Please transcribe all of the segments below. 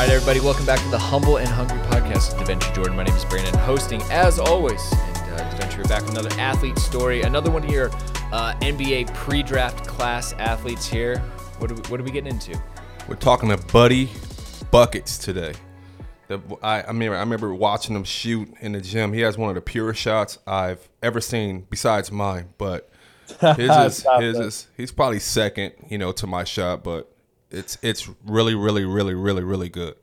right, everybody, welcome back to the Humble and Hungry podcast with DaVentry Jordan. My name is Brandon, hosting as always. And uh, DaVentry, back with another athlete story, another one of your uh, NBA pre-draft class athletes here. What are, we, what are we getting into? We're talking to Buddy Buckets today. The, I, I mean, I remember watching him shoot in the gym. He has one of the purest shots I've ever seen, besides mine. But his is, his is he's probably second, you know, to my shot. But it's it's really, really, really, really, really good.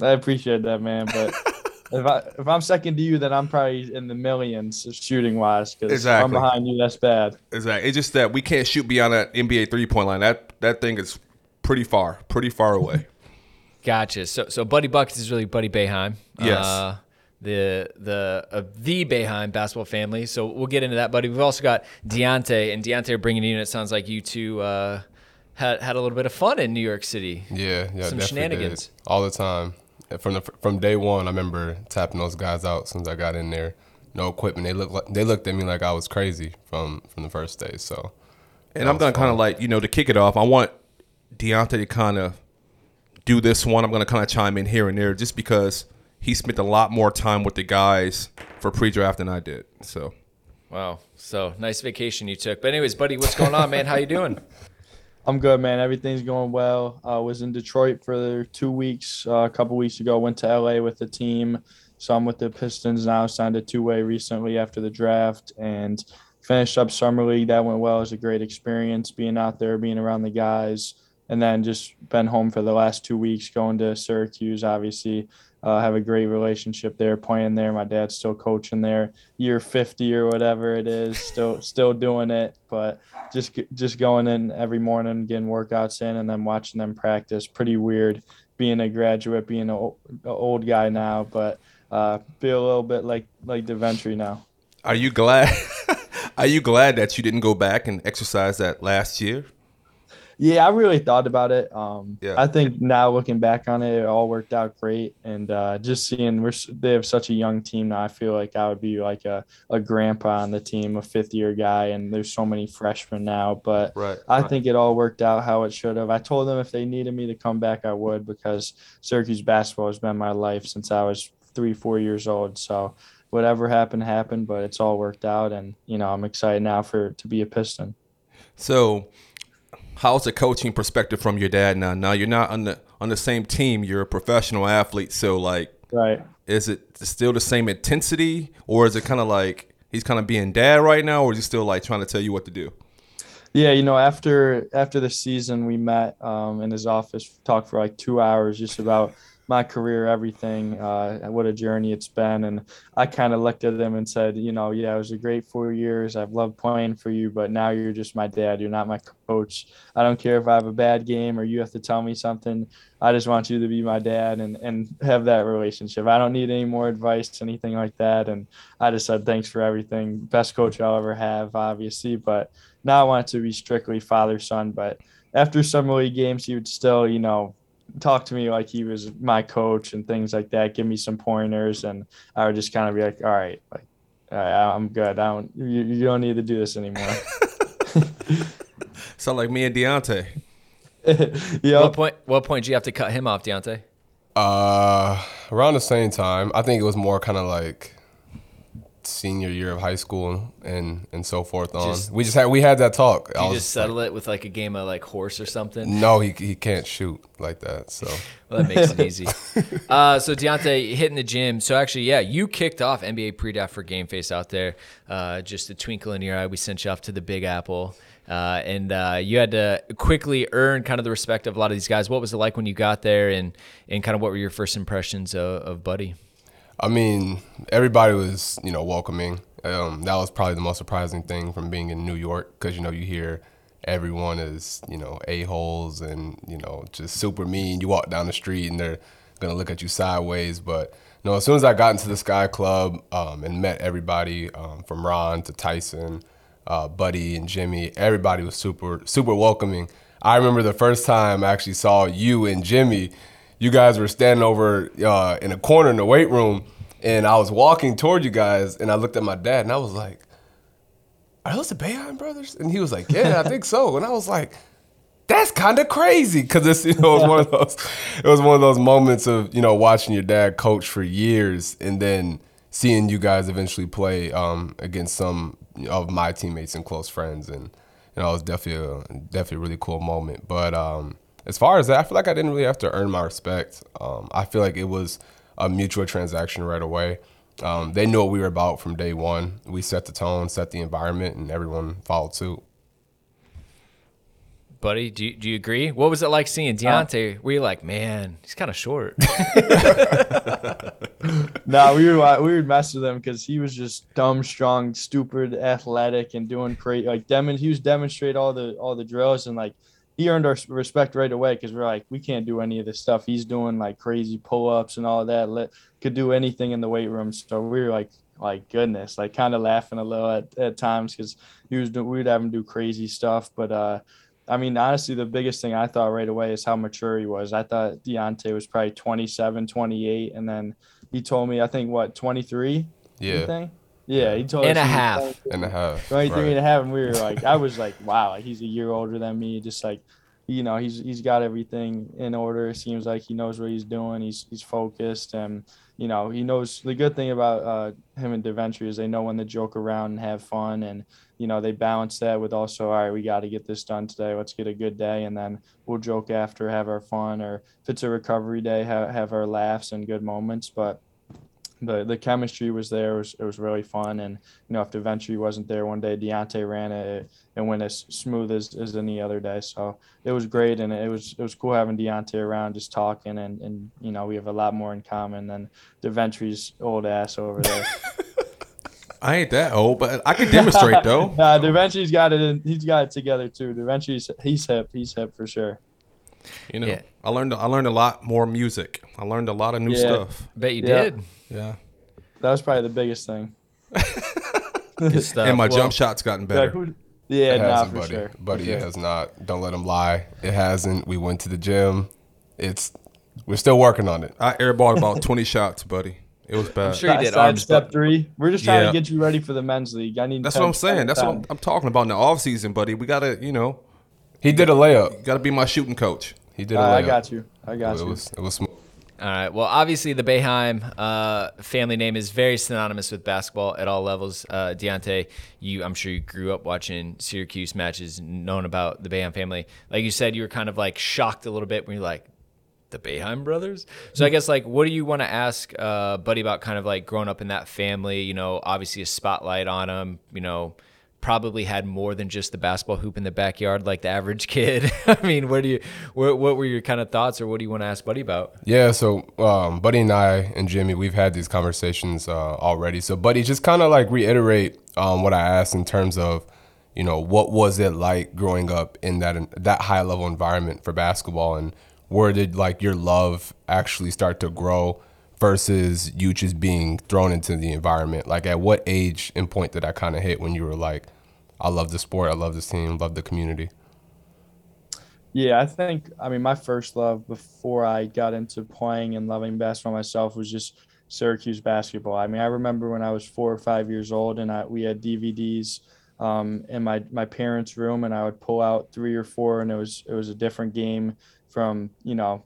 I appreciate that, man. But if I if I'm second to you, then I'm probably in the millions shooting wise. Because Exactly. I'm behind you, that's bad. Exactly. It's just that we can't shoot beyond that NBA three point line. That that thing is pretty far, pretty far away. Gotcha. So, so Buddy Buckets is really Buddy Boeheim. Yes. Uh, the the uh, the Boeheim basketball family. So we'll get into that, buddy. We've also got Deontay and Deontay are bringing you in. It sounds like you two uh, had had a little bit of fun in New York City. Yeah, yeah, Some shenanigans. did. all the time. From the from day one, I remember tapping those guys out as soon as I got in there. No equipment. They looked like, they looked at me like I was crazy from from the first day. So And I'm gonna kind of like you know to kick it off. I want Deontay to kind of do this one. I'm gonna kind of chime in here and there just because he spent a lot more time with the guys for pre-draft than I did. So Wow. So nice vacation you took. But anyways, buddy, what's going on, man? How you doing? I'm good, man. Everything's going well. I was in Detroit for two weeks. Uh, a couple weeks ago, went to LA with the team. So I'm with the Pistons now. Signed a two way recently after the draft and finished up summer league. That went well. It was a great experience being out there, being around the guys, and then just been home for the last two weeks, going to Syracuse. Obviously, uh, have a great relationship there, playing there. My dad's still coaching there, year 50 or whatever it is, still still doing it, but just just going in every morning, getting workouts in, and then watching them practice. Pretty weird being a graduate, being an old, old guy now, but uh, feel a little bit like like DeVentry now. are you glad? are you glad that you didn't go back and exercise that last year? Yeah, I really thought about it. Um, Yeah. I think now looking back on it, it all worked out great. And uh, just seeing we're they have such a young team now, I feel like I would be like a, a grandpa on the team, a fifth year guy, and there's so many freshmen now. But Right. I think it all worked out how it should have. I told them if they needed me to come back, I would because Syracuse basketball has been my life since I was three, four years old. So whatever happened, happened, but it's all worked out. And, you know, I'm excited now for to be a Piston. So, how's the coaching perspective from your dad now? Now you're not on the on the same team. You're a professional athlete. So, like, Right. is it still the same intensity, or is it kind of like he's kind of being dad right now, or is he still like trying to tell you what to do? Yeah, you know, after after the season, we met um, in his office, talked for like two hours, just about my career, everything, uh, what a journey it's been, and I kind of looked at him and said, you know, yeah, it was a great four years. I've loved playing for you, but now you're just my dad. You're not my coach. I don't care if I have a bad game or you have to tell me something. I just want you to be my dad and and have that relationship. I don't need any more advice, anything like that. And I just said thanks for everything. Best coach I'll ever have, obviously, but now I want it to be strictly father son. But after summer league games, he would still, you know, talk to me like he was my coach and things like that. Give me some pointers, and I would just kind of be like, all right, like, all right, I'm good. I don't, you, you don't need to do this anymore. Sound like me and Deontay. yeah, What point? What point do you have to cut him off, Deontay? uh, around the same time, I think it was more kind of like senior year of high school and and so forth on. Just- we just had we had that talk. You was just settle it with like a game of like horse or something. no, he he can't shoot like that. So Well, that makes it easy. Uh, so Deontay hitting the gym. So actually, yeah, you kicked off NBA pre-draft for Game Face out there. Uh, just a twinkle in your eye, we sent you off to the Big Apple, uh, and uh, you had to quickly earn kind of the respect of a lot of these guys. What was it like when you got there, and and kind of what were your first impressions of, of Buddy? I mean, everybody was, you know, welcoming. Um, that was probably the most surprising thing from being in New York because, you know, you hear everyone is, you know, a-holes and, you know, just super mean. You walk down the street and they're going to look at you sideways. But, know, as soon as I got into the Sky Club um, and met everybody um, from Ron to Tyson, uh, Buddy and Jimmy, everybody was super, super welcoming. I remember the first time I actually saw you and Jimmy you guys were standing over uh, in a corner in the weight room, and I was walking toward you guys, and I looked at my dad, and I was like, "Are those the Boeheim brothers?" And he was like, "Yeah, I think so." And I was like, that's kind of crazy because it's you know it was one of those it was one of those moments of you know watching your dad coach for years and then seeing you guys eventually play um, against some of my teammates and close friends and you know it was definitely a definitely a really cool moment but um, as far as that I feel like I didn't really have to earn my respect um, I feel like it was a mutual transaction right away um, they knew what we were about from day one we set the tone set the environment and everyone followed suit Buddy, do you, do you agree? What was it like seeing Deontay? Were you like, man, he's kind of short? no, we would we would mess with him because he was just dumb, strong, stupid, athletic, and doing great. Like demon, he was demonstrate all the all the drills and like he earned our respect right away because we're like we can't do any of this stuff. He's doing like crazy pull ups and all of that. Let could do anything in the weight room. So we were like like goodness, like kind of laughing a little at, at times because he was we would have him do crazy stuff, but uh I mean, honestly, the biggest thing I thought right away is how mature he was. I thought Deontay was probably 27, 28. And then he told me, I think, what, 23? yeah Yeah, he told And us a half. 23, and a half 23 right. and a half. And we were like, I was like, wow, like he's a year older than me. Just like, you know, he's he's got everything in order. It seems like he knows what he's doing. He's he's focused and you know, he knows the good thing about uh, him and Deventry is they know when to joke around and have fun and you know, they balance that with also, all right, we got to get this done today. Let's get a good day. And then we'll joke after, have our fun, or if it's a recovery day, have, have our laughs and good moments. But the, the chemistry was there. It was, it was really fun. And, you know, if Deventry wasn't there one day, Deontay ran it and went as smooth as, as any other day. So it was great. And it was, it was cool having Deontay around just talking. And, and, you know, we have a lot more in common than Deventry's old ass over there. I ain't that old, but I can demonstrate though. Nah, Deventry's got it. In, he's got it together too. Deventry's he's hip. He's hip for sure. You know, Yeah. I learned I learned a lot more music. I learned a lot of new Yeah. stuff. Bet you Yeah. did. Yeah, That was probably the biggest thing. Good stuff. and my Well, jump shot's gotten better. yeah, It nah, hasn't, for buddy. sure. Buddy, For it sure. has not. Don't let him lie. It hasn't. We went to the gym. It's we're still working on it. I airballed about twenty shots, buddy. It was bad. I'm sure you did Side arms, step but- three. We're just trying Yeah. to get you ready for the men's league. I need. That's 10 what I'm saying. That's what I'm. I'm talking about in the off season, buddy. We gotta, you know, He did a layup. gotta be my shooting coach. He did a Uh, layup. I got you. I got It you. was it was smooth. All right. Well, obviously, the Boeheim uh, family name is very synonymous with basketball at all levels. Uh, Deontay, you, I'm sure you grew up watching Syracuse matches, known about the Boeheim family. Like you said, you were kind of like shocked a little bit when you're like, the Boeheim brothers. So I guess like, what do you want to ask uh, Buddy about kind of like growing up in that family? You know, obviously a spotlight on him. You know, probably had more than just the basketball hoop in the backyard like the average kid. I mean, what do you, what, what were your kind of thoughts, or what do you want to ask Buddy about? Yeah, so um, Buddy and I and Jimmy, we've had these conversations uh, already. So, Buddy, just kind of like reiterate um, what I asked in terms of, you know, what was it like growing up in that that high level environment for basketball, and where did like your love actually start to grow versus you just being thrown into the environment? Like, at what age and point did that kind of hit when you were like, I love the sport, I love this team, love the community? Yeah, I think I mean my first love before I got into playing and loving basketball myself was just Syracuse basketball. I mean, I remember when I was four or five years old and I we had DVDs um, in my my parents' room, and I would pull out three or four, and it was it was a different game from you know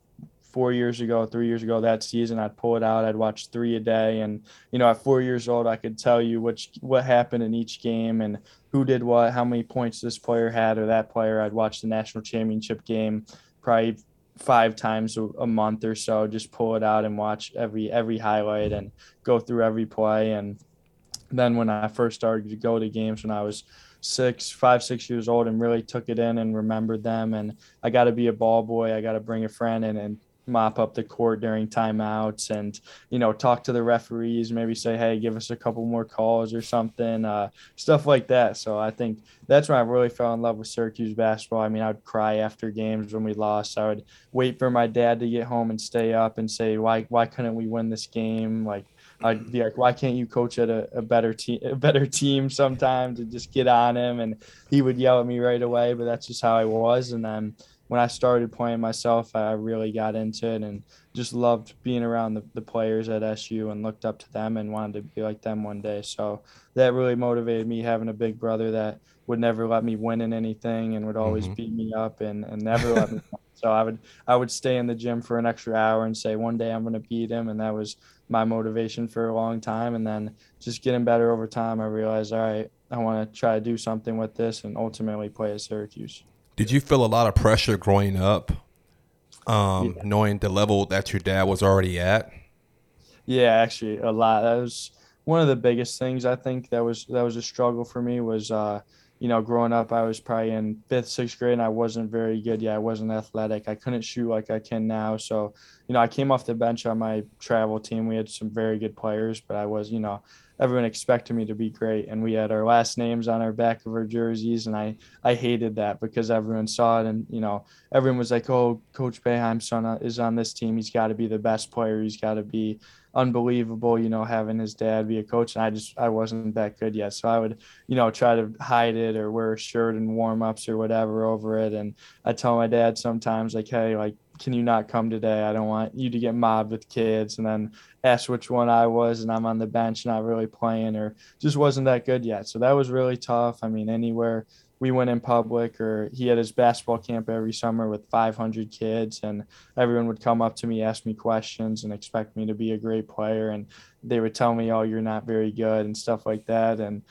four years ago, three years ago that season. I'd pull it out. I'd watch three a day, and you know at four years old, I could tell you which what happened in each game and who did what, how many points this player had or that player. I'd watch the national championship game probably five times a, month or so. Just pull it out and watch every every highlight and go through every play. And then when I first started to go to games when I was six, five, six years old and really took it in and remembered them. And I got to be a ball boy. I got to bring a friend in and mop up the court during timeouts and you know talk to the referees maybe say hey give us a couple more calls or something uh, stuff like that so i think that's when i really fell in love with syracuse basketball i mean i would cry after games when we lost i would wait for my dad to get home and stay up and say why why couldn't we win this game like I'd be like, why can't you coach at a, a better team, a better team sometimes and just get on him? And he would yell at me right away, but that's just how I was. And then, when I started playing myself, I really got into it and just loved being around the, the players at SU and looked up to them and wanted to be like them one day. So that really motivated me having a big brother that would never let me win in anything and would always mm-hmm. beat me up and, and never let me so I would I would stay in the gym for an extra hour and say one day I'm going to beat him, and that was my motivation for a long time. And then just getting better over time, I realized, all right, I want to try to do something with this, and ultimately play at Syracuse. Did you feel a lot of pressure growing up, um, yeah. knowing the level that your dad was already at? Yeah, actually, a lot. That was one of the biggest things I think that was that was a struggle for me was. Uh, you know, growing up, I was probably in fifth, sixth grade, and I wasn't very good. Yeah, I wasn't athletic. I couldn't shoot like I can now. So, you know, I came off the bench on my travel team. We had some very good players, but I was, you know, everyone expected me to be great. And we had our last names on our back of our jerseys, and I, I hated that because everyone saw it, and you know, everyone was like, "Oh, Coach Boeheim's son is on this team. He's got to be the best player. He's got to be." unbelievable, you know, having his dad be a coach. And I just, I wasn't that good yet. So I would, you know, try to hide it or wear a shirt and warm ups or whatever over it. And I tell my dad sometimes, like, hey, like, can you not come today? I don't want you to get mobbed with kids. And then ask which one I was, and I'm on the bench, not really playing, or just wasn't that good yet. So that was really tough. I mean, anywhere we went in public or he had his basketball camp every summer with 500 kids and everyone would come up to me ask me questions and expect me to be a great player and they would tell me oh you're not very good and stuff like that and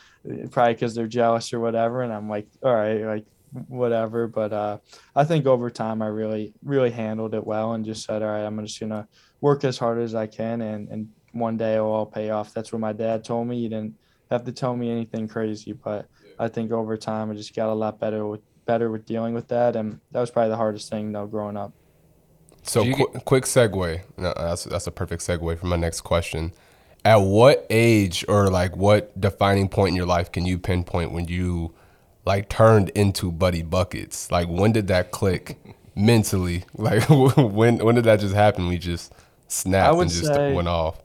probably because they're jealous or whatever and i'm like all right like whatever but uh, i think over time i really really handled it well and just said all right i'm just gonna work as hard as i can and and one day it'll all pay off that's what my dad told me he didn't have to tell me anything crazy but I think over time I just got a lot better with better with dealing with that, and that was probably the hardest thing though growing up. So qu- get- quick segue. No, that's that's a perfect segue for my next question. At what age or like what defining point in your life can you pinpoint when you like turned into Buddy Buckets? Like when did that click mentally? Like when when did that just happen? We just snapped and just say, went off.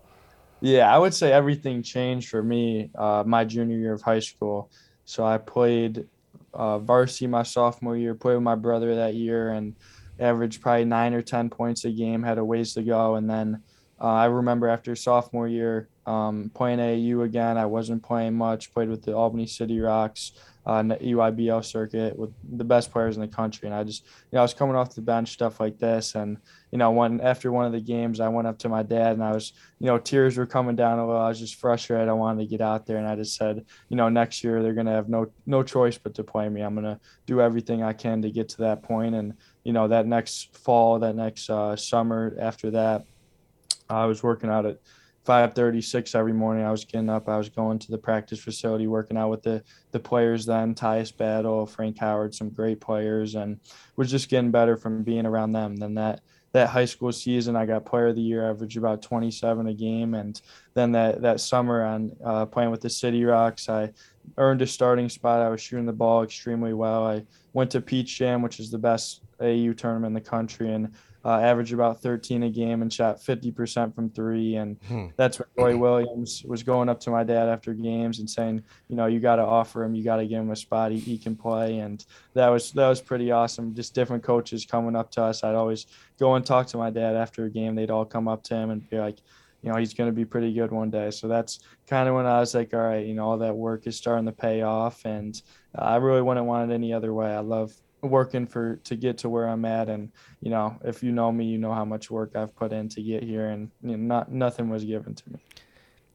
Yeah, I would say everything changed for me uh, my junior year of high school. So I played uh, varsity my sophomore year, played with my brother that year, and averaged probably nine or 10 points a game, had a ways to go. And then uh, I remember after sophomore year um, playing AU again, I wasn't playing much, played with the Albany City Rocks on uh, EYBL circuit with the best players in the country. And I just, you know, I was coming off the bench, stuff like this. And, you know, when after one of the games, I went up to my dad and I was, you know, tears were coming down a little. I was just frustrated. I wanted to get out there. And I just said, you know, next year they're going to have no, no choice but to play me. I'm going to do everything I can to get to that point. And, you know, that next fall, that next uh, summer after that, I was working out at 5:36 every morning. I was getting up. I was going to the practice facility, working out with the the players then, Tyus Battle, Frank Howard, some great players, and was just getting better from being around them. Then that that high school season, I got Player of the Year, average about 27 a game, and then that that summer on uh, playing with the City Rocks, I earned a starting spot. I was shooting the ball extremely well. I went to Peach Jam, which is the best AU tournament in the country, and uh, averaged about 13 a game and shot 50% from three. And hmm. that's when Roy Williams was going up to my dad after games and saying, you know, you got to offer him, you got to give him a spot. He, he can play. And that was, that was pretty awesome. Just different coaches coming up to us. I'd always go and talk to my dad after a game. They'd all come up to him and be like, you know, he's going to be pretty good one day. So that's kind of when I was like, all right, you know, all that work is starting to pay off. And uh, I really wouldn't want it any other way. I love working for to get to where I'm at. And you know, if you know me, you know how much work I've put in to get here, and you know, not nothing was given to me.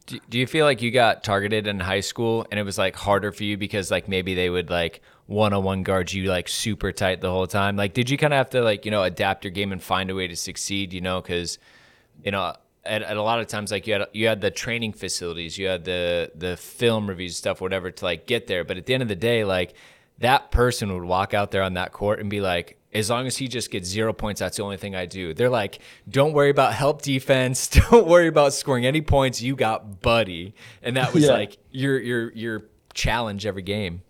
Do, do you feel like you got targeted in high school and it was like harder for you because like maybe they would like one on one guard you like super tight the whole time? Like, did you kind of have to like, you know, adapt your game and find a way to succeed, you know, because, you know, at, at, a lot of times like you had you had the training facilities you had the the film reviews stuff whatever to like get there but at the end of the day like that person would walk out there on that court and be like, as long as he just gets zero points, that's the only thing I do. They're like, don't worry about help defense. Don't worry about scoring any points. You got buddy. And that was yeah. like your your your challenge every game.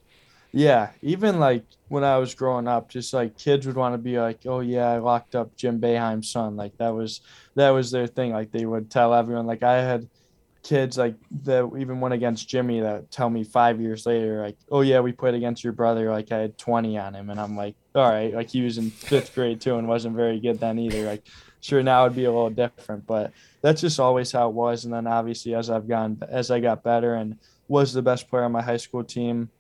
Yeah. Even like when I was growing up, just like kids would want to be like, Oh yeah, I locked up Jim Boeheim's son. Like that was that was their thing. Like they would tell everyone like I had kids like that even went against Jimmy that tell me five years later, like, oh yeah, we played against your brother. Like I had 20 on him. And I'm like, all right, like he was in fifth grade too and wasn't very good then either. Like, sure now it'd be a little different, but that's just always how it was. And then obviously as I've gone as I got better and was the best player on my high school team,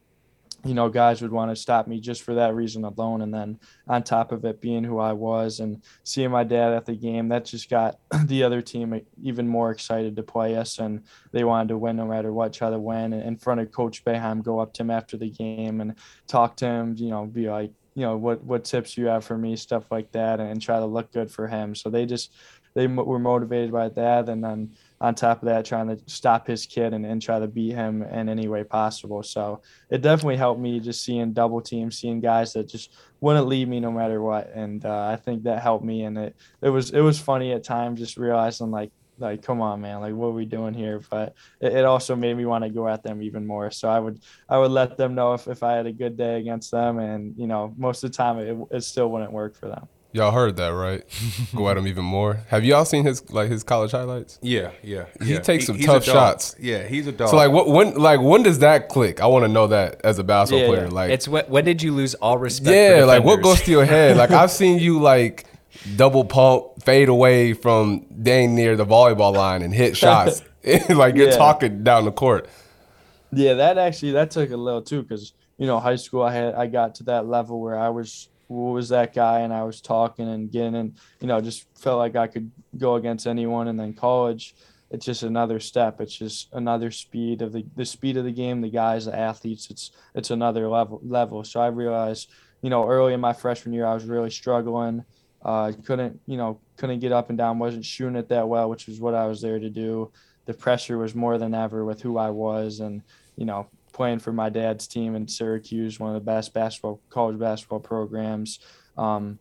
you know, guys would want to stop me just for that reason alone. And then on top of it being who I was and seeing my dad at the game, that just got the other team even more excited to play us. And they wanted to win no matter what, try to win. And in front of Coach Boeheim, go up to him after the game and talk to him, you know, be like, you know, what, what tips you have for me, stuff like that, and try to look good for him. So they just, they were motivated by that. And then on top of that, trying to stop his kid and, and try to beat him in any way possible. So it definitely helped me just seeing double teams, seeing guys that just wouldn't leave me no matter what. And uh, I think that helped me. And it, it was, it was funny at times just realizing like, like, come on, man, like what are we doing here? But it, it also made me want to go at them even more. So I would, I would let them know if, if I had a good day against them. And, you know, most of the time it, it still wouldn't work for them. Y'all heard that, right? Go at him even more. Have y'all seen his like his college highlights? Yeah, yeah. He yeah. takes some tough shots. Yeah, he's a dog. So like, what when like when does that click? I want to know that as a basketball Yeah, player. yeah. Like, It's when, when did you lose all respect? yeah, for like what goes to your head? Like I've seen you like double pump, fade away from dang near the volleyball line and hit shots. like you're Yeah. talking down the court. Yeah, that actually that took a little too, because you know, high school I had I got to that level where I was was that guy and I was talking and getting and you know just felt like I could go against anyone. And then college, it's just another step. It's just another speed of the the speed of the game, the guys, the athletes. It's it's another level level. So I realized, you know, early in my freshman year, I was really struggling. Uh, couldn't you know couldn't get up and down. wasn't shooting it that well, which was what I was there to do. The pressure was more than ever with who I was and you know, playing for my dad's team in Syracuse, one of the best basketball college basketball programs. Um,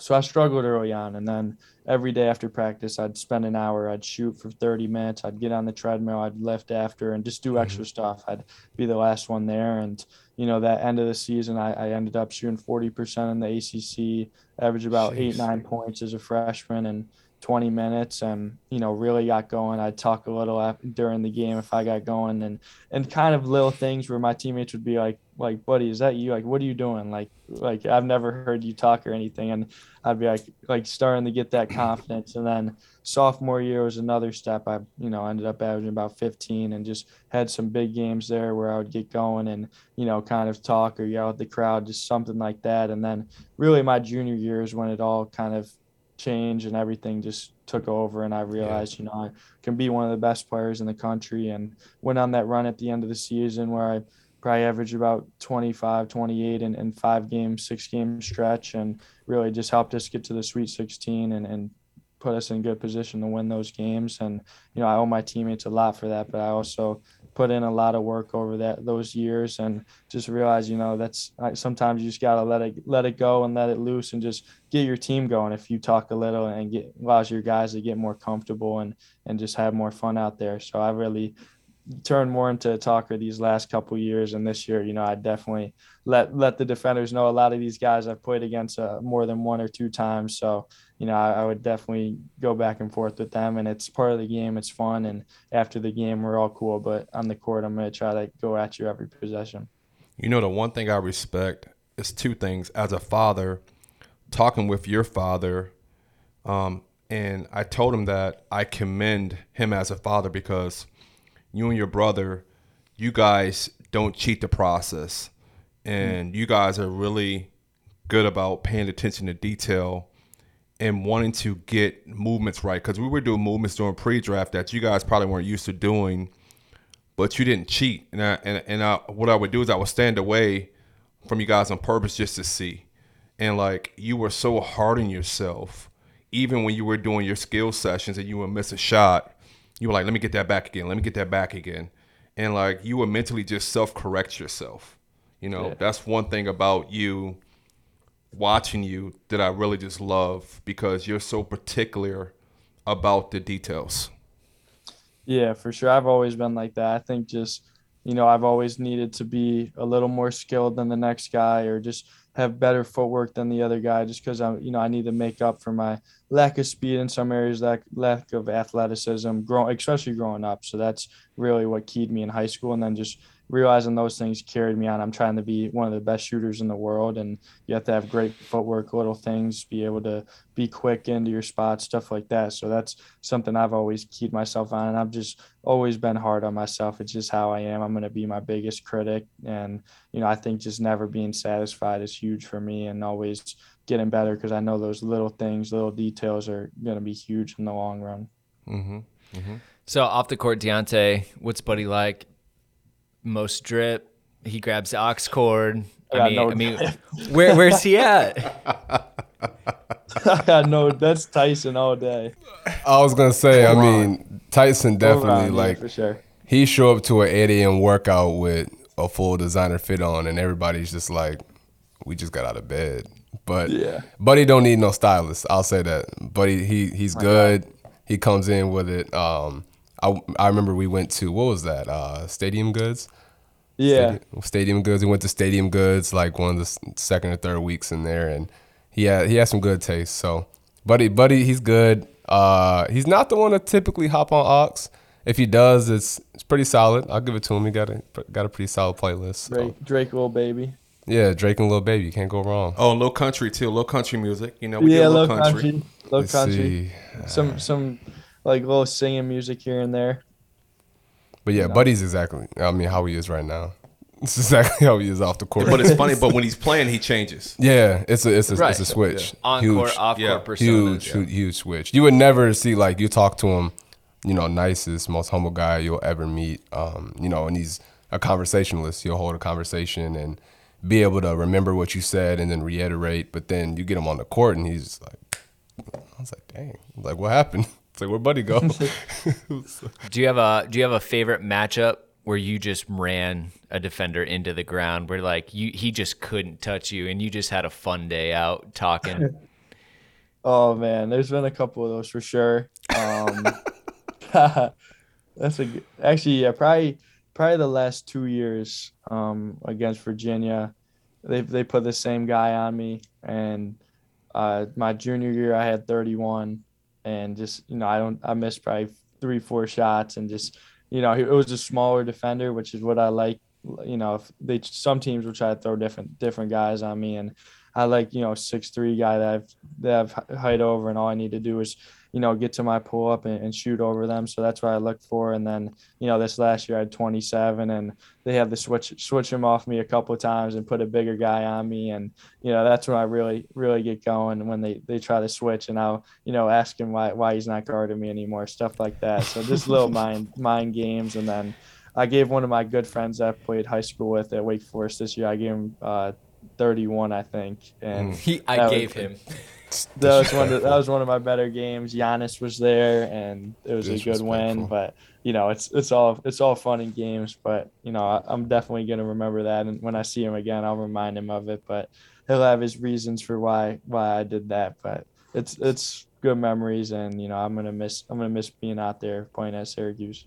so I struggled early on, and then every day after practice, I'd spend an hour. I'd shoot for 30 minutes. I'd get on the treadmill. I'd lift after, and just do extra stuff. I'd be the last one there, and you know that end of the season, I, I ended up shooting 40% in the ACC, average about eight nine points as a freshman, and 20 minutes and you know really got going. I'd talk a little af- during the game if i got going and and kind of little things where my teammates would be like like buddy is that you? Like what are you doing? Like like i've never heard you talk or anything. And i'd be like like starting to get that confidence. And then sophomore year was another step. I you know ended up averaging about 15 and just had some big games there where i would get going and you know kind of talk or yell at the crowd just something like that. And then really my junior year is when it all kind of changed and everything just took over and I realized, you know, I can be one of the best players in the country and went on that run at the end of the season where I probably averaged about 25, 28 and, in five games, six game stretch and really just helped us get to the Sweet 16 and, and put us in good position to win those games. And, you know, I owe my teammates a lot for that, but I also put in a lot of work over that those years and just realize, you know, that's sometimes you just got to let it let it go and let it loose and just get your team going. If you talk a little and get allows your guys to get more comfortable and and just have more fun out there. So I really turned more into a talker these last couple years and this year you know i definitely let let the defenders know a lot of these guys i've played against uh, more than one or two times. So you know I, I would definitely go back and forth with them and it's part of the game. It's fun and after the game we're all cool. But on the court i'm going to try to go at you every possession. You know, the one thing I respect is two things. As a father, talking with your father, um, and I told him that I commend him as a father because you and your brother, you guys don't cheat the process, and you guys are really good about paying attention to detail and wanting to get movements right. Because we were doing movements during pre-draft that you guys probably weren't used to doing but you didn't cheat. And I, and and I, what I would do is I would stand away from you guys on purpose just to see. And like you were so hard on yourself, even when you were doing your skill sessions and you would miss a shot, you were like, "Let me get that back again. Let me get that back again." And like you would mentally just self-correct yourself. You know, Yeah. that's one thing about you watching you that I really just love because you're so particular about the details. Yeah, for sure. I've always been like that. I think just, you know, I've always needed to be a little more skilled than the next guy or just have better footwork than the other guy just because I'm, you know, I need to make up for my lack of speed in some areas, lack, lack of athleticism, grow, especially growing up. So that's really what keyed me in high school. And then just realizing those things carried me on. I'm trying to be one of the best shooters in the world, and you have to have great footwork, little things, be able to be quick into your spots, stuff like that. So that's something I've always keyed myself on, and I've just always been hard on myself. It's just how I am. I'm going to be my biggest critic, and you know I think just never being satisfied is huge for me, and always getting better because I know those little things, little details are going to be huge in the long run. Mm-hmm. Mm-hmm. So off the court, Deontay, what's Buddy like? Most drip. He grabs the aux cord. I Yeah, mean, no I mean, where where's he at? no, that's Tyson all day. I was gonna say, I Ron. mean, Tyson definitely Around, yeah, like for sure. he show up to an 8 a.m. workout with a full designer fit on, and everybody's just like, we just got out of bed. But Yeah. Buddy don't need no stylist. I'll say that. Buddy, he he's good. He comes in with it. Um, I I remember we went to what was that? Uh, Stadium Goods. Yeah, Stadium, Stadium Goods. We went to Stadium Goods like one of the second or third weeks in there, and he had he had some good taste. So, Buddy, Buddy, he's good. Uh, he's not the one to typically hop on aux. If he does, it's it's pretty solid. I'll give it to him. He got a got a pretty solid playlist. So. Drake, Drake, Lil Baby. Yeah, Drake and Lil Baby, you can't go wrong. Oh, little country too. Little country music. You know, we yeah, get a little little country, country. little Let's country. see. Some some like little singing music here and there. But yeah, Buddy's exactly. I mean, how he is right now. It's exactly how he is off the court. But it's funny. But when he's playing, he changes. yeah, it's a it's a Right. it's a switch. On Huge. court, off Yeah. court personas. huge, huge, huge switch. You would never see like you talk to him, you know, nicest, most humble guy you'll ever meet. Um, you know, and he's a conversationalist. He'll hold a conversation and be able to remember what you said and then reiterate. But then you get him on the court and he's like, I was like, dang, like what happened? It's like where'd Buddy go? Do you have a Do you have a favorite matchup where you just ran a defender into the ground, where like you he just couldn't touch you, and you just had a fun day out talking? Oh man, there's been a couple of those for sure. Um, that's a g- actually yeah, probably probably the last two years um, against Virginia, they they put the same guy on me, and uh, my junior year I had 31, and just you know I don't I missed probably three four shots, and just you know it was a smaller defender, which is what I like. You know, if they some teams will try to throw different different guys on me, and I like you know six three guy that I've that I've height over, and all I need to do is you know get to my pull up and, and shoot over them. So that's what I look for. And then you know this last year I had 27, and they had to switch switch him off me a couple of times and put a bigger guy on me, and you know that's when I really really get going when they they try to switch, and I'll you know ask him why why he's not guarding me anymore, stuff like that. So just little mind mind games, and then. I gave one of my good friends that I played high school with at Wake Forest this year. I gave him uh, 31, I think, and he, I That was- gave him. that was one. Of, that was one of my better games. Giannis was there, and it was a good win. But you know, it's it's all it's all fun and games. But you know, I, I'm definitely gonna remember that, and when I see him again, I'll remind him of it. But he'll have his reasons for why why I did that. But it's it's good memories, and you know, I'm gonna miss I'm gonna miss being out there playing at Syracuse.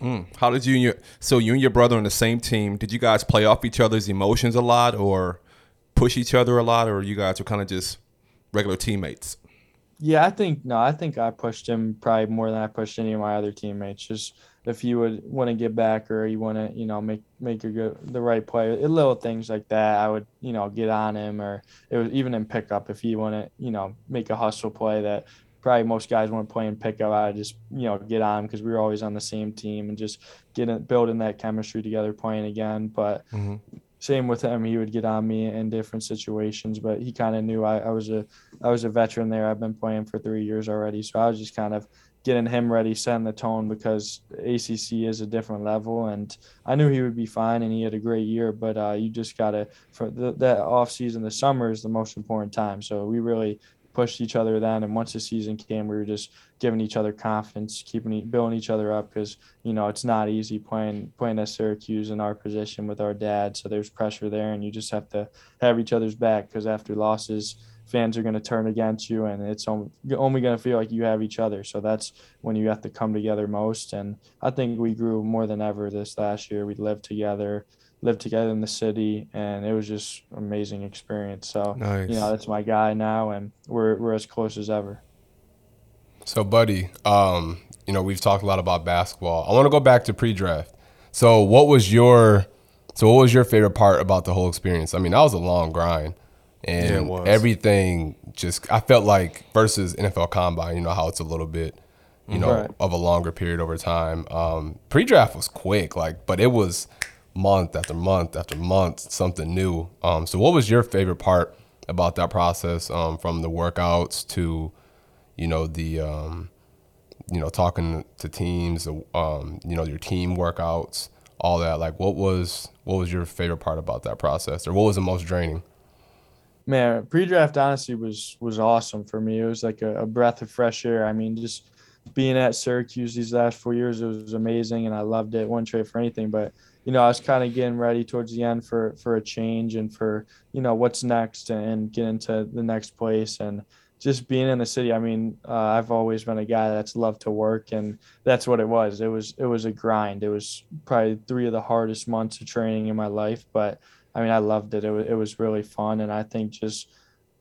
Mm. How did you and your so you and your brother on the same team? Did you guys play off each other's emotions a lot, or push each other a lot, or you guys were kind of just regular teammates? Yeah, I think no, I think I pushed him probably more than I pushed any of my other teammates. Just if you would want to get back or you want to, you know, make make a good the right play, little things like that, I would, you know, get on him or it was even in pickup if you want to, you know, make a hustle play that probably most guys want to play in pickup. I just, you know, get on him because we were always on the same team and just getting building that chemistry together, playing again. But mm-hmm. Same with him. He would get on me in different situations, but he kind of knew I, I was a I was a veteran there. I've been playing for three years already, so I was just kind of getting him ready, setting the tone because ACC is a different level, and I knew he would be fine, and he had a great year. But uh, you just gotta for the, that off season, the summer is the most important time. So we really pushed each other then, and once the season came, we were just giving each other confidence, keeping building each other up because you know it's not easy playing playing at Syracuse in our position with our dad. So there's pressure there, and you just have to have each other's back because after losses, fans are going to turn against you, and it's only, only going to feel like you have each other. So that's when you have to come together most. And I think we grew more than ever this last year. We lived together, lived together in the city, and it was just amazing experience. So Nice. you know that's my guy now, and we're we're as close as ever. So, buddy, um, you know, we've talked a lot about basketball. I want to go back to pre-draft. So what was your so what was your favorite part about the whole experience? I mean, that was a long grind. And Yeah, it was. everything just I felt like versus NFL combine, you know how it's a little bit, you know, Right. of a longer period over time. Um pre-draft was quick, like but it was month after month after month something new. Um so what was your favorite part about that process um from the workouts to you know the um you know, talking to teams, um, you know, your team workouts, all that. Like, what was what was your favorite part about that process, or what was the most draining? Man, pre-draft honestly was was awesome for me. It was like a, a breath of fresh air. I mean, just being at Syracuse these last four years, it was amazing, and I loved it. Wouldn't trade for anything. But you know, I was kind of getting ready towards the end for for a change and for you know what's next and get into the next place and just being in the city. I mean, uh, I've always been a guy that's loved to work, and that's what it was. It was it was a grind. It was probably three of the hardest months of training in my life, but I mean, I loved it. It was, it was really fun. And I think just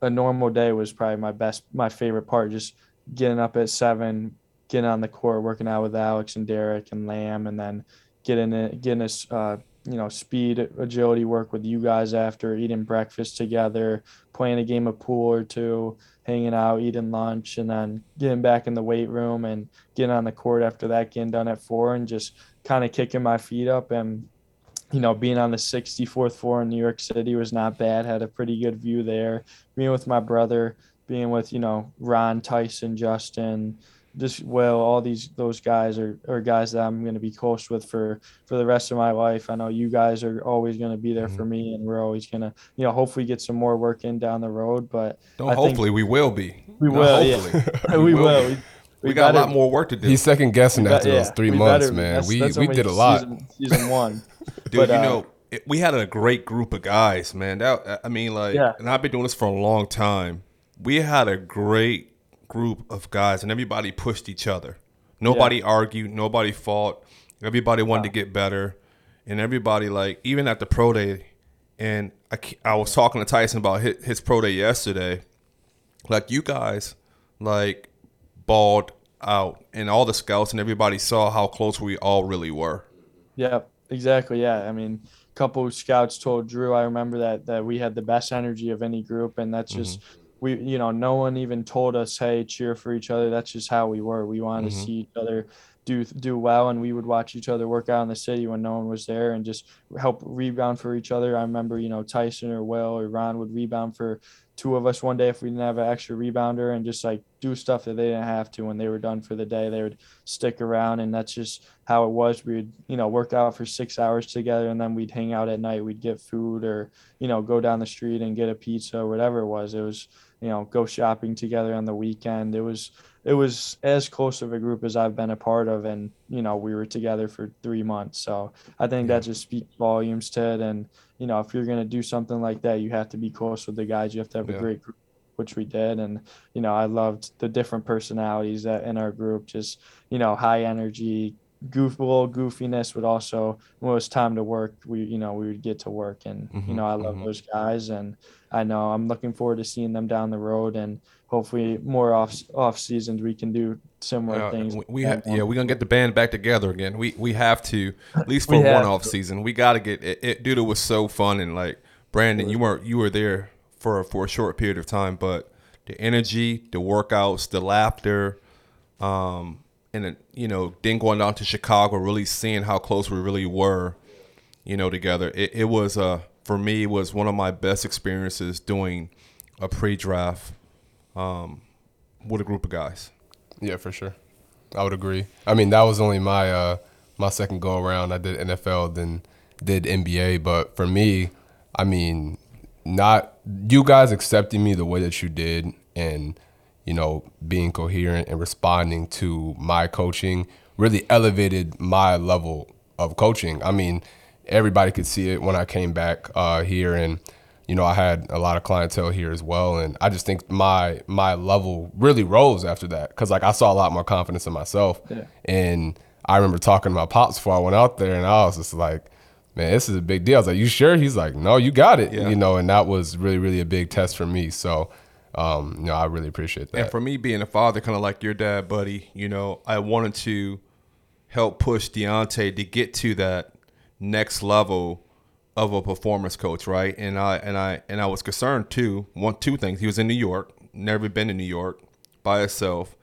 a normal day was probably my best, my favorite part. Just getting up at seven, getting on the court, working out with Alex and Derek and Lamb, and then getting it, getting us, uh, you know, speed, agility work with you guys after eating breakfast together, playing a game of pool or two, hanging out, eating lunch, and then getting back in the weight room and getting on the court after that, getting done at four, and just kind of kicking my feet up and you know, being on the 64th floor in New York City was not bad. Had a pretty good view there. Being with my brother, being with, you know, Ron, Tyson, Justin, just well, all these those guys are, are guys that I'm going to be close with for for the rest of my life. I know you guys are always going to be there for me, and we're always going to, you know, hopefully get some more work in down the road. But Don't I think hopefully we will be. we Not will. Yeah. hopefully. we will. be. We, We, got a lot more work to do. He's second guessing we bet- after those three months, better- man. that's- we that's we did a lot. Season, season one. Dude, But, you uh, know, it, we had a great group of guys, man. That I mean, like, Yeah. and I've been doing this for a long time. We had a great group of guys, and everybody pushed each other. Nobody argued. Nobody fought. Everybody wanted to get better, and everybody like even at the pro day. And I, I was talking to Tyson about his, his pro day yesterday. Like you guys, like balled out, and all the scouts and everybody saw how close we all really were. Yeah, exactly. Yeah, I mean, a couple of scouts told Drew. I remember that that we had the best energy of any group, and that's mm-hmm. just we. You know, no one even told us, "Hey, cheer for each other." That's just how we were. We wanted to mm-hmm. see each other do do well, and we would watch each other work out in the city when no one was there, and just help rebound for each other. I remember, you know, Tyson or Will or Ron would rebound for two of us one day if we didn't have an extra rebounder, and just like do stuff that they didn't have to when they were done for the day. They would stick around, and that's just how it was. We would, you know, work out for six hours together, and then we'd hang out at night. We'd get food, or you know, go down the street and get a pizza or whatever it was. It was, you know, go shopping together on the weekend. It was, it was as close of a group as I've been a part of, and you know, we were together for three months. So I think that just speaks volumes to it. And you know, if you're gonna do something like that, you have to be close with the guys. You have to have Yeah. a great group which we did and you know i loved the different personalities that in our group just you know high energy goof little goofiness but also when it was time to work we you know we would get to work and you Mhm, know i love mhm. those guys and i know i'm looking forward to seeing them down the road and hopefully more off off seasons we can do similar Uh, things we, we ha- yeah, we're gonna get the band back together again. We we have to at least for one off to. season. We got to get it, it. Dude, it was so fun and like Brandon, you weren't you were there for for a short period of time, but the energy, the workouts, the laughter, um, and you know, then going down to Chicago, really seeing how close we really were, you know, together. It, it was uh for me was one of my best experiences doing a pre-draft um, with a group of guys. Yeah, for sure. I would agree. I mean, that was only my uh my second go around. I did NFL, then did NBA. But for me, I mean, not you guys accepting me the way that you did, and you know, being coherent and responding to my coaching really elevated my level of coaching. I mean, everybody could see it when I came back uh, here and you know, I had a lot of clientele here as well, and I just think my my level really rose after that because like I saw a lot more confidence in myself, Yeah. and I remember talking to my pops before I went out there, and I was just like, "Man, this is a big deal." I was like, "You sure?" He's like, "No, you got it," Yeah. you know, and that was really really a big test for me. So, um, you know, I really appreciate that. And for me, being a father, kind of like your dad, buddy, you know, I wanted to help push Deontay to get to that next level of a performance coach, right? And I and I and I was concerned too. One two things. He was in New York, never been in New York by himself,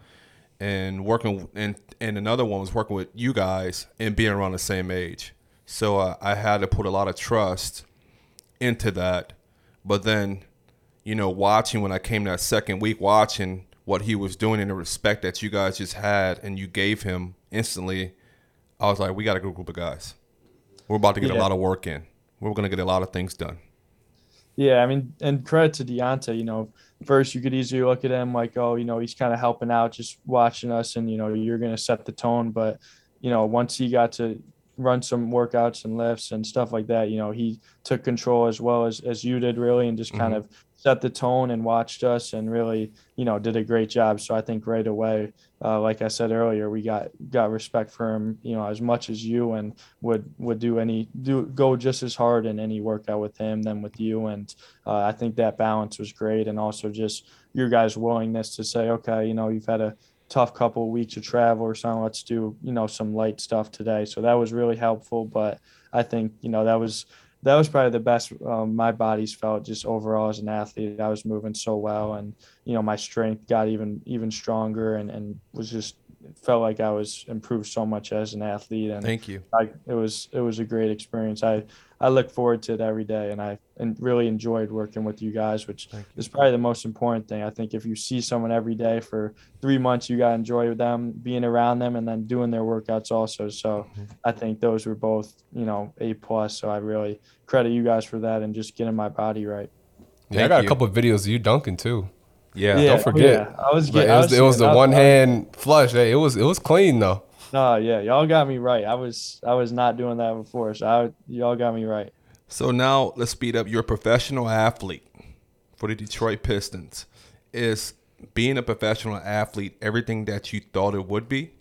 and working and and another one was working with you guys and being around the same age. So I had to put a lot of trust into that. But then, you know, watching when I came that second week, watching what he was doing and the respect that you guys just had and you gave him instantly, I was like, we got a good group of guys. We're about to get a lot of work in. We're going to get a lot of things done. Yeah, I mean, and credit to Deontay. You know, first you could easily look at him like, oh, you know, he's kind of helping out, just watching us, and you know, you're gonna set the tone. But you know, once he got to run some workouts and lifts and stuff like that, you know, he took control as well as as you did, really, and just kind of set the tone and watched us and really, you know, did a great job. So I think right away, uh, like I said earlier, we got got respect for him, you know, as much as you, and would would do any do go just as hard in any workout with him than with you. And uh, I think that balance was great, and also just your guys' willingness to say, okay, you know, you've had a tough couple of weeks of travel or something. Let's do you know some light stuff today. So that was really helpful. But I think you know that was that was probably the best um, my body's felt just overall as an athlete. I was moving so well, and you know my strength got even even stronger, and and was just felt like I was improved so much as an athlete. And Thank you. I, it was it was a great experience. I I look forward to it every day, and I and really enjoyed working with you guys, which is probably the most important thing. I think if you see someone every day for three months, you gotta enjoy them, being around them, and then doing their workouts also. So mm-hmm. I think those were both you know a plus. So I really credit you guys for that and just getting my body right. Yeah, I got you. a couple of videos of you dunking too. Yeah. Yeah. Don't forget. yeah. I was getting. it was, it was the one hand flush. Hey, it was it was clean though. No, yeah, y'all got me right. I was I was not doing that before, so I, y'all got me right. So now let's speed up. You're a professional athlete for the Detroit Pistons. Is being a professional athlete everything that you thought it would be?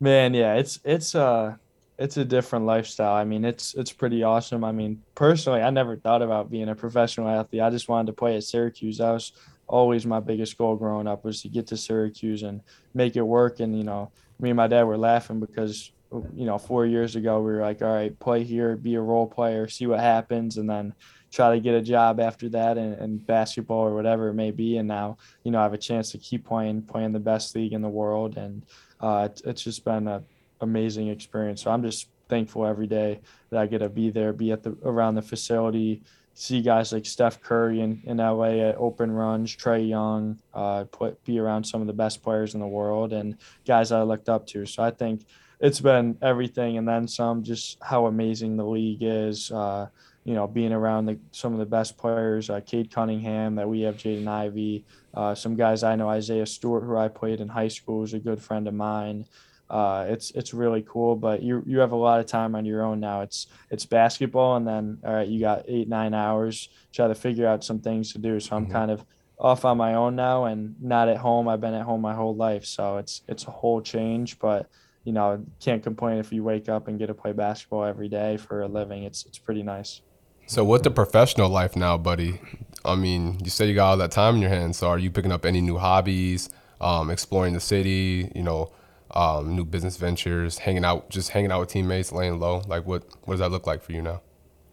Man, yeah, it's it's uh it's a different lifestyle. I mean, it's it's pretty awesome. I mean, personally, I never thought about being a professional athlete. I just wanted to play at Syracuse. That was always my biggest goal growing up was to get to Syracuse and make it work. And you know, me and my dad were laughing because you know, four years ago we were like, all right, play here, be a role player, see what happens, and then try to get a job after that in, in basketball or whatever it may be. And now, you know, I have a chance to keep playing, playing the best league in the world, and uh, it's, it's just been an amazing experience. So I'm just thankful every day that I get to be there, be at the around the facility, see guys like Steph Curry in, in LA at open runs, Trae Young, uh, put, be around some of the best players in the world and guys I looked up to. So I think it's been everything and then some, just how amazing the league is. Uh, you know, being around the, some of the best players, uh, Cade Cunningham, that we have Jaden Ivey, uh, some guys I know, Isaiah Stewart, who I played in high school, is a good friend of mine. Uh, it's it's really cool, but you you have a lot of time on your own now. It's it's basketball, and then all right, you got eight nine hours try to figure out some things to do. So I'm kind of off on my own now, and not at home. I've been at home my whole life, so it's it's a whole change. But you know, can't complain if you wake up and get to play basketball every day for a living. It's it's pretty nice. So with the professional life now, buddy? I mean, you said you got all that time in your hands. So are you picking up any new hobbies, um, exploring the city? You know, um, new business ventures, hanging out, just hanging out with teammates, laying low. Like what? What does that look like for you now?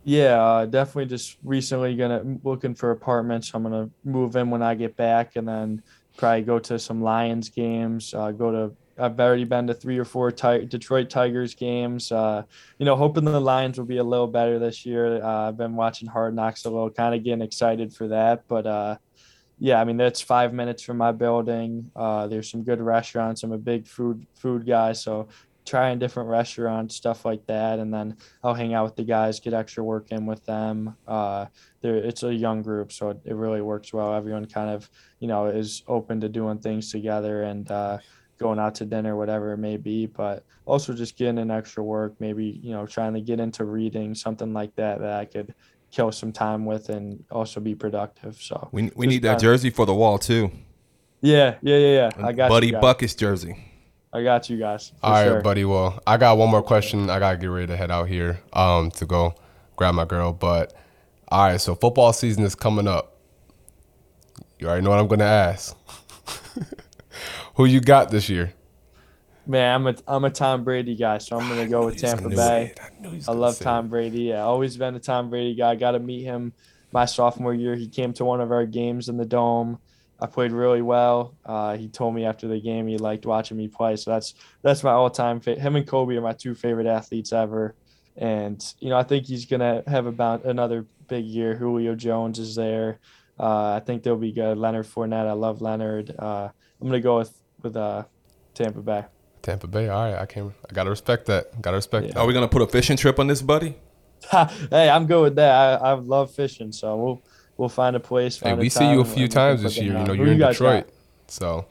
Yeah, uh, definitely. Just recently gonna looking for apartments. I'm gonna move in when I get back, and then probably go to some Lions games. Uh, go to. I've already been to three or four Ti- Detroit Tigers games. Uh, you know, hoping the Lions will be a little better this year. Uh, I've been watching Hard Knocks a little, kind of getting excited for that. But uh, yeah, I mean that's five minutes from my building. Uh, there's some good restaurants. I'm a big food food guy, so trying different restaurants, stuff like that, and then I'll hang out with the guys, get extra work in with them. Uh, it's a young group, so it, it really works well. Everyone kind of, you know, is open to doing things together and uh, going out to dinner, whatever it may be. But also just getting in extra work, maybe you know, trying to get into reading something like that that I could kill some time with and also be productive. So We, we need that kinda- jersey for the wall too. yeah, yeah, yeah, yeah. I got Buddy. Buckets jersey. I got you guys. All right, sure. buddy. Well, I got one more question. I gotta get ready to head out here um, to go grab my girl. But all right, so football season is coming up. You already know what I'm gonna ask. Who you got this year? Man, I'm a I'm a Tom Brady guy, so I'm gonna go with Tampa Bay. I love Tom Brady. Yeah, always been a Tom Brady guy. Got to meet him my sophomore year. He came to one of our games in the dome. I played really well. Uh, he told me after the game he liked watching me play. So that's that's my all time. Fa- him and Kobe are my two favorite athletes ever. And you know I think he's gonna have about another big year. Julio Jones is there. Uh, I think they'll be good. Leonard Fournette. I love Leonard. Uh, I'm gonna go with with uh, Tampa Bay. Tampa Bay. All right, I can. I gotta respect that. Gotta respect Yeah. that. Are we gonna put a fishing trip on this, buddy? hey, I'm good with that. I, I love fishing, so we'll we'll find a place. Hey, find we see you a few times this year. You know, out. you're Who in guys got? Detroit, so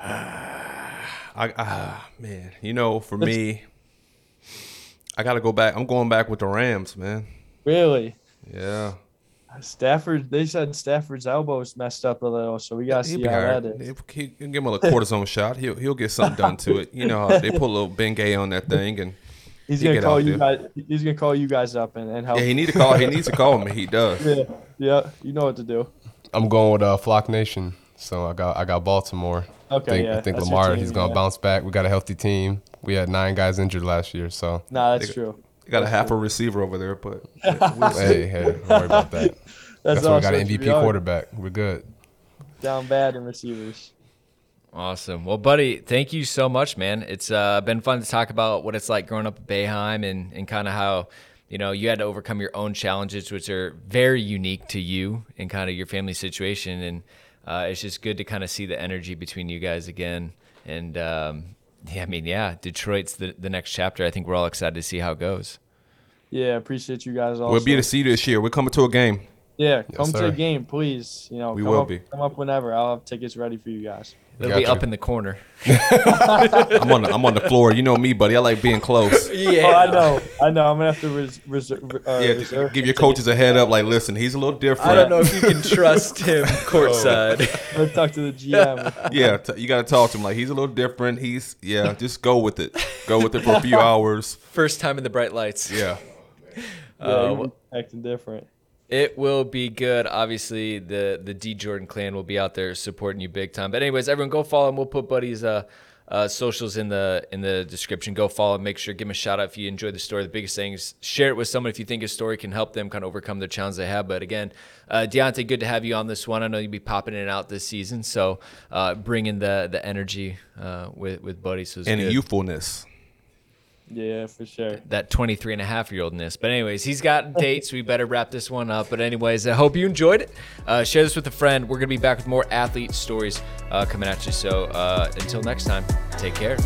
I ah man, you know, for me, I gotta go back. I'm going back with the Rams, man. Really? Yeah, Stafford. They said Stafford's elbows messed up a little, so we gotta he'll see how all right. that is. He- he- give him a little cortisone shot. He'll he'll get something done to it. You know they put a little Bengay on that thing, and He's gonna get call you there. guys. He's gonna call you guys up and, and help. yeah, he need to call. He needs to call me. He does. yeah, yeah. You know what to do. I'm going with uh, Flock Nation. So I got I got Baltimore. Okay, I think, yeah, I think Lamar team, he's gonna yeah. bounce back. We got a healthy team. We had nine guys injured last year, so Nah, that's true. He got a half a receiver over there, but hey, hey, don't worry about that. That's, That's why we got an. MVP Y'all quarterback. We're good. Down bad in receivers. Awesome. Well, buddy, thank you so much, man. It's uh, been fun to talk about what it's like growing up at Boeheim and, and kind of how, you know, you had to overcome your own challenges, which are very unique to you and kind of your family situation. And uh, it's just good to kind of see the energy between you guys again. And um, yeah, I mean, yeah, Detroit's the, the next chapter. I think we're all excited to see how it goes. Yeah, appreciate you guys. Also. we'll be to see you this year. We're coming to a game. Yeah, come to sir. the game, please. You know, We come will up, be. Come up whenever. I'll have tickets ready for you guys. It'll Got be you. up in the corner. I'm on the, I'm on the floor. You know me, buddy. I like being close. Yeah. Oh, I know. I know. I'm gonna have to res- reserve. Uh, Yeah, reserve give your coaches a head up. Like, listen, he's a little different. I don't know if you can trust him courtside. I'm talk to the GM. Yeah, t- you got to talk to him. Like, he's a little different. He's yeah. Just go with it. Go with it for a few hours. First time in the bright lights. Yeah. Yeah, Uh, acting different. It will be good. Obviously, the the D Jordan clan will be out there supporting you big time. But anyways, everyone go follow him. We'll put Buddy's uh, uh, socials in the in the description. Go follow him. Make sure give him a shout out if you enjoyed the story. The biggest thing is share it with someone if you think his story can help them kind of overcome the challenge they have. But again, uh, Deontay, good to have you on this one. I know you'll be popping in and out this season, so uh, bring in the the energy uh, with with Buddy. So And good. youthfulness. Yeah, for sure. that 23 and a half year oldness. But anyways, he's got dates. we better wrap this one up. But anyways, I hope you enjoyed it. Uh, share this with a friend. We're going to be back with more athlete stories uh, coming at you. So uh, until next time, take care.